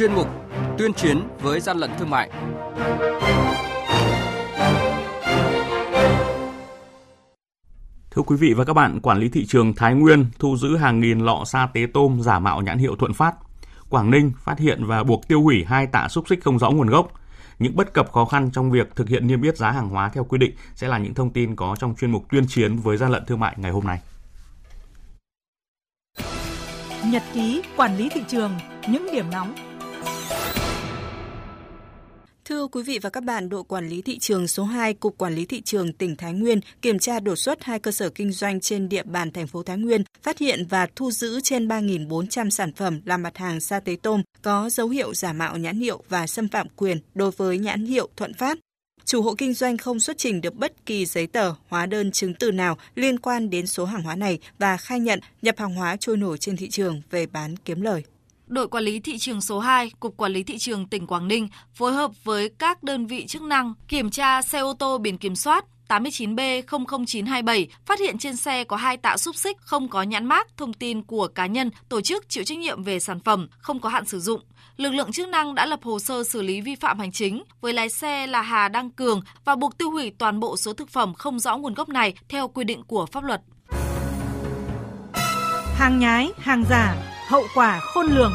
chuyên mục Tuyên chiến với gian lận thương mại. Thưa quý vị và các bạn, quản lý thị trường Thái Nguyên thu giữ hàng nghìn lọ sa tế tôm giả mạo nhãn hiệu Thuận Phát. Quảng Ninh phát hiện và buộc tiêu hủy hai tạ xúc xích không rõ nguồn gốc. Những bất cập khó khăn trong việc thực hiện niêm yết giá hàng hóa theo quy định sẽ là những thông tin có trong chuyên mục tuyên chiến với gian lận thương mại ngày hôm nay. Nhật ký quản lý thị trường, những điểm nóng Thưa quý vị và các bạn, đội quản lý thị trường số 2 Cục Quản lý thị trường tỉnh Thái Nguyên kiểm tra đột xuất hai cơ sở kinh doanh trên địa bàn thành phố Thái Nguyên, phát hiện và thu giữ trên 3.400 sản phẩm là mặt hàng sa tế tôm có dấu hiệu giả mạo nhãn hiệu và xâm phạm quyền đối với nhãn hiệu Thuận Phát. Chủ hộ kinh doanh không xuất trình được bất kỳ giấy tờ, hóa đơn chứng từ nào liên quan đến số hàng hóa này và khai nhận nhập hàng hóa trôi nổi trên thị trường về bán kiếm lời đội quản lý thị trường số 2, Cục Quản lý Thị trường tỉnh Quảng Ninh phối hợp với các đơn vị chức năng kiểm tra xe ô tô biển kiểm soát 89B00927 phát hiện trên xe có hai tạ xúc xích không có nhãn mát, thông tin của cá nhân, tổ chức chịu trách nhiệm về sản phẩm, không có hạn sử dụng. Lực lượng chức năng đã lập hồ sơ xử lý vi phạm hành chính với lái xe là Hà Đăng Cường và buộc tiêu hủy toàn bộ số thực phẩm không rõ nguồn gốc này theo quy định của pháp luật. Hàng nhái, hàng giả, hậu quả khôn lường.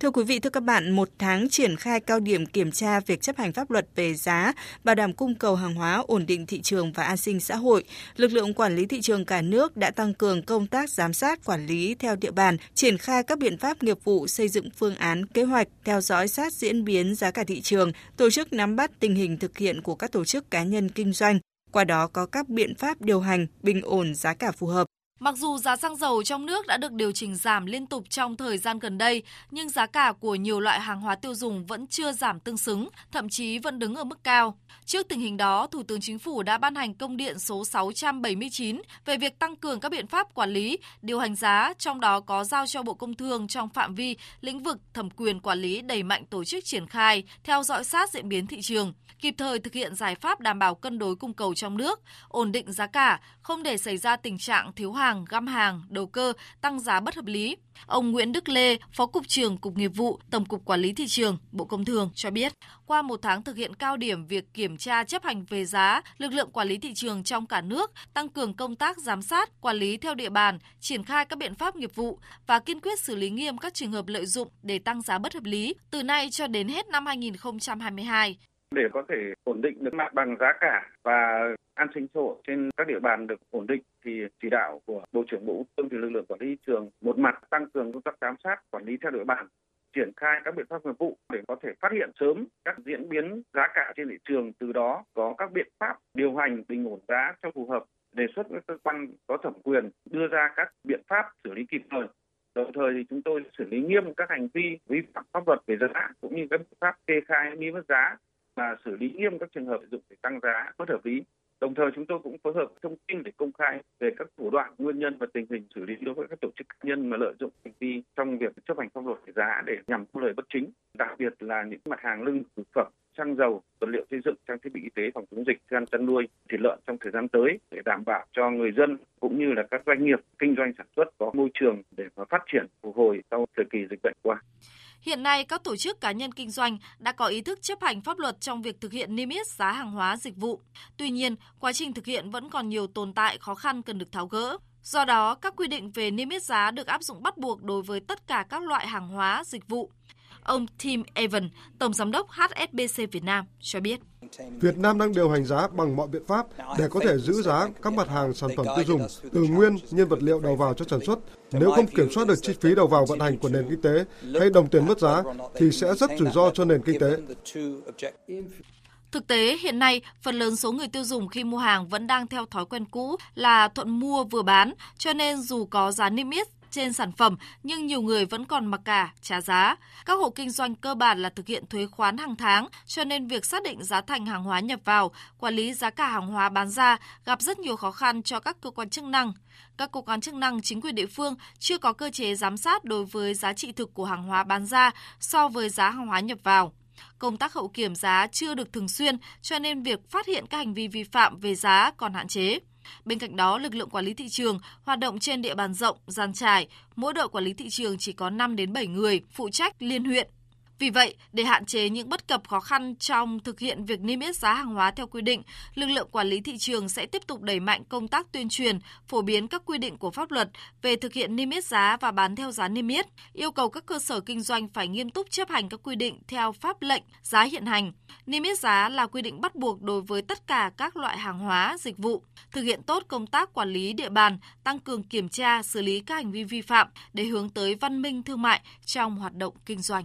Thưa quý vị, thưa các bạn, một tháng triển khai cao điểm kiểm tra việc chấp hành pháp luật về giá, bảo đảm cung cầu hàng hóa, ổn định thị trường và an sinh xã hội, lực lượng quản lý thị trường cả nước đã tăng cường công tác giám sát quản lý theo địa bàn, triển khai các biện pháp nghiệp vụ xây dựng phương án, kế hoạch, theo dõi sát diễn biến giá cả thị trường, tổ chức nắm bắt tình hình thực hiện của các tổ chức cá nhân kinh doanh, qua đó có các biện pháp điều hành bình ổn giá cả phù hợp. Mặc dù giá xăng dầu trong nước đã được điều chỉnh giảm liên tục trong thời gian gần đây, nhưng giá cả của nhiều loại hàng hóa tiêu dùng vẫn chưa giảm tương xứng, thậm chí vẫn đứng ở mức cao. Trước tình hình đó, Thủ tướng Chính phủ đã ban hành công điện số 679 về việc tăng cường các biện pháp quản lý, điều hành giá, trong đó có giao cho Bộ Công Thương trong phạm vi lĩnh vực thẩm quyền quản lý đẩy mạnh tổ chức triển khai, theo dõi sát diễn biến thị trường, kịp thời thực hiện giải pháp đảm bảo cân đối cung cầu trong nước, ổn định giá cả, không để xảy ra tình trạng thiếu hàng, hàng găm hàng, đầu cơ, tăng giá bất hợp lý. Ông Nguyễn Đức Lê, Phó Cục trưởng Cục Nghiệp vụ, Tổng cục Quản lý Thị trường, Bộ Công Thương cho biết, qua một tháng thực hiện cao điểm việc kiểm tra chấp hành về giá, lực lượng quản lý thị trường trong cả nước tăng cường công tác giám sát, quản lý theo địa bàn, triển khai các biện pháp nghiệp vụ và kiên quyết xử lý nghiêm các trường hợp lợi dụng để tăng giá bất hợp lý từ nay cho đến hết năm 2022 để có thể ổn định được mặt bằng giá cả và an sinh xã hội trên các địa bàn được ổn định thì chỉ đạo của Bộ trưởng Bộ Công Thương thì lực lượng quản lý thị trường một mặt tăng cường công tác giám sát, quản lý theo địa bàn, triển khai các biện pháp nghiệp vụ để có thể phát hiện sớm các diễn biến giá cả trên thị trường, từ đó có các biện pháp điều hành bình ổn giá cho phù hợp, đề xuất với cơ quan có thẩm quyền đưa ra các biện pháp xử lý kịp thời. Đồng thời thì chúng tôi xử lý nghiêm các hành vi vi phạm pháp luật về giá cũng như các biện pháp kê khai niêm yết giá và xử lý nghiêm các trường hợp sử dụng để tăng giá bất hợp lý Đồng thời chúng tôi cũng phối hợp thông tin để công khai về các thủ đoạn, nguyên nhân và tình hình xử lý đối với các tổ chức cá nhân mà lợi dụng hành vi trong việc chấp hành pháp luật về giá để nhằm thu lợi bất chính, đặc biệt là những mặt hàng lương thực phẩm, xăng dầu, vật liệu xây dựng, trang thiết bị y tế phòng chống dịch, thức ăn chăn nuôi, thịt lợn trong thời gian tới để đảm bảo cho người dân cũng như là các doanh nghiệp kinh doanh sản xuất có môi trường để mà phát triển phục hồi sau thời kỳ dịch bệnh qua. Hiện nay, các tổ chức cá nhân kinh doanh đã có ý thức chấp hành pháp luật trong việc thực hiện niêm yết giá hàng hóa dịch vụ. Tuy nhiên, quá trình thực hiện vẫn còn nhiều tồn tại khó khăn cần được tháo gỡ. Do đó, các quy định về niêm yết giá được áp dụng bắt buộc đối với tất cả các loại hàng hóa, dịch vụ. Ông Tim Evan, Tổng Giám đốc HSBC Việt Nam cho biết. Việt Nam đang điều hành giá bằng mọi biện pháp để có thể giữ giá các mặt hàng sản phẩm tiêu dùng từ nguyên nhiên vật liệu đầu vào cho sản xuất. Nếu không kiểm soát được chi phí đầu vào vận hành của nền kinh tế hay đồng tiền mất giá thì sẽ rất rủi ro cho nền kinh tế. Thực tế, hiện nay, phần lớn số người tiêu dùng khi mua hàng vẫn đang theo thói quen cũ là thuận mua vừa bán, cho nên dù có giá niêm yết trên sản phẩm nhưng nhiều người vẫn còn mặc cả, trả giá. Các hộ kinh doanh cơ bản là thực hiện thuế khoán hàng tháng, cho nên việc xác định giá thành hàng hóa nhập vào, quản lý giá cả hàng hóa bán ra gặp rất nhiều khó khăn cho các cơ quan chức năng. Các cơ quan chức năng chính quyền địa phương chưa có cơ chế giám sát đối với giá trị thực của hàng hóa bán ra so với giá hàng hóa nhập vào. Công tác hậu kiểm giá chưa được thường xuyên, cho nên việc phát hiện các hành vi vi phạm về giá còn hạn chế. Bên cạnh đó, lực lượng quản lý thị trường hoạt động trên địa bàn rộng, gian trải, mỗi đội quản lý thị trường chỉ có 5 đến 7 người phụ trách liên huyện, vì vậy, để hạn chế những bất cập khó khăn trong thực hiện việc niêm yết giá hàng hóa theo quy định, lực lượng quản lý thị trường sẽ tiếp tục đẩy mạnh công tác tuyên truyền, phổ biến các quy định của pháp luật về thực hiện niêm yết giá và bán theo giá niêm yết, yêu cầu các cơ sở kinh doanh phải nghiêm túc chấp hành các quy định theo pháp lệnh giá hiện hành. Niêm yết giá là quy định bắt buộc đối với tất cả các loại hàng hóa, dịch vụ. Thực hiện tốt công tác quản lý địa bàn, tăng cường kiểm tra, xử lý các hành vi vi phạm để hướng tới văn minh thương mại trong hoạt động kinh doanh.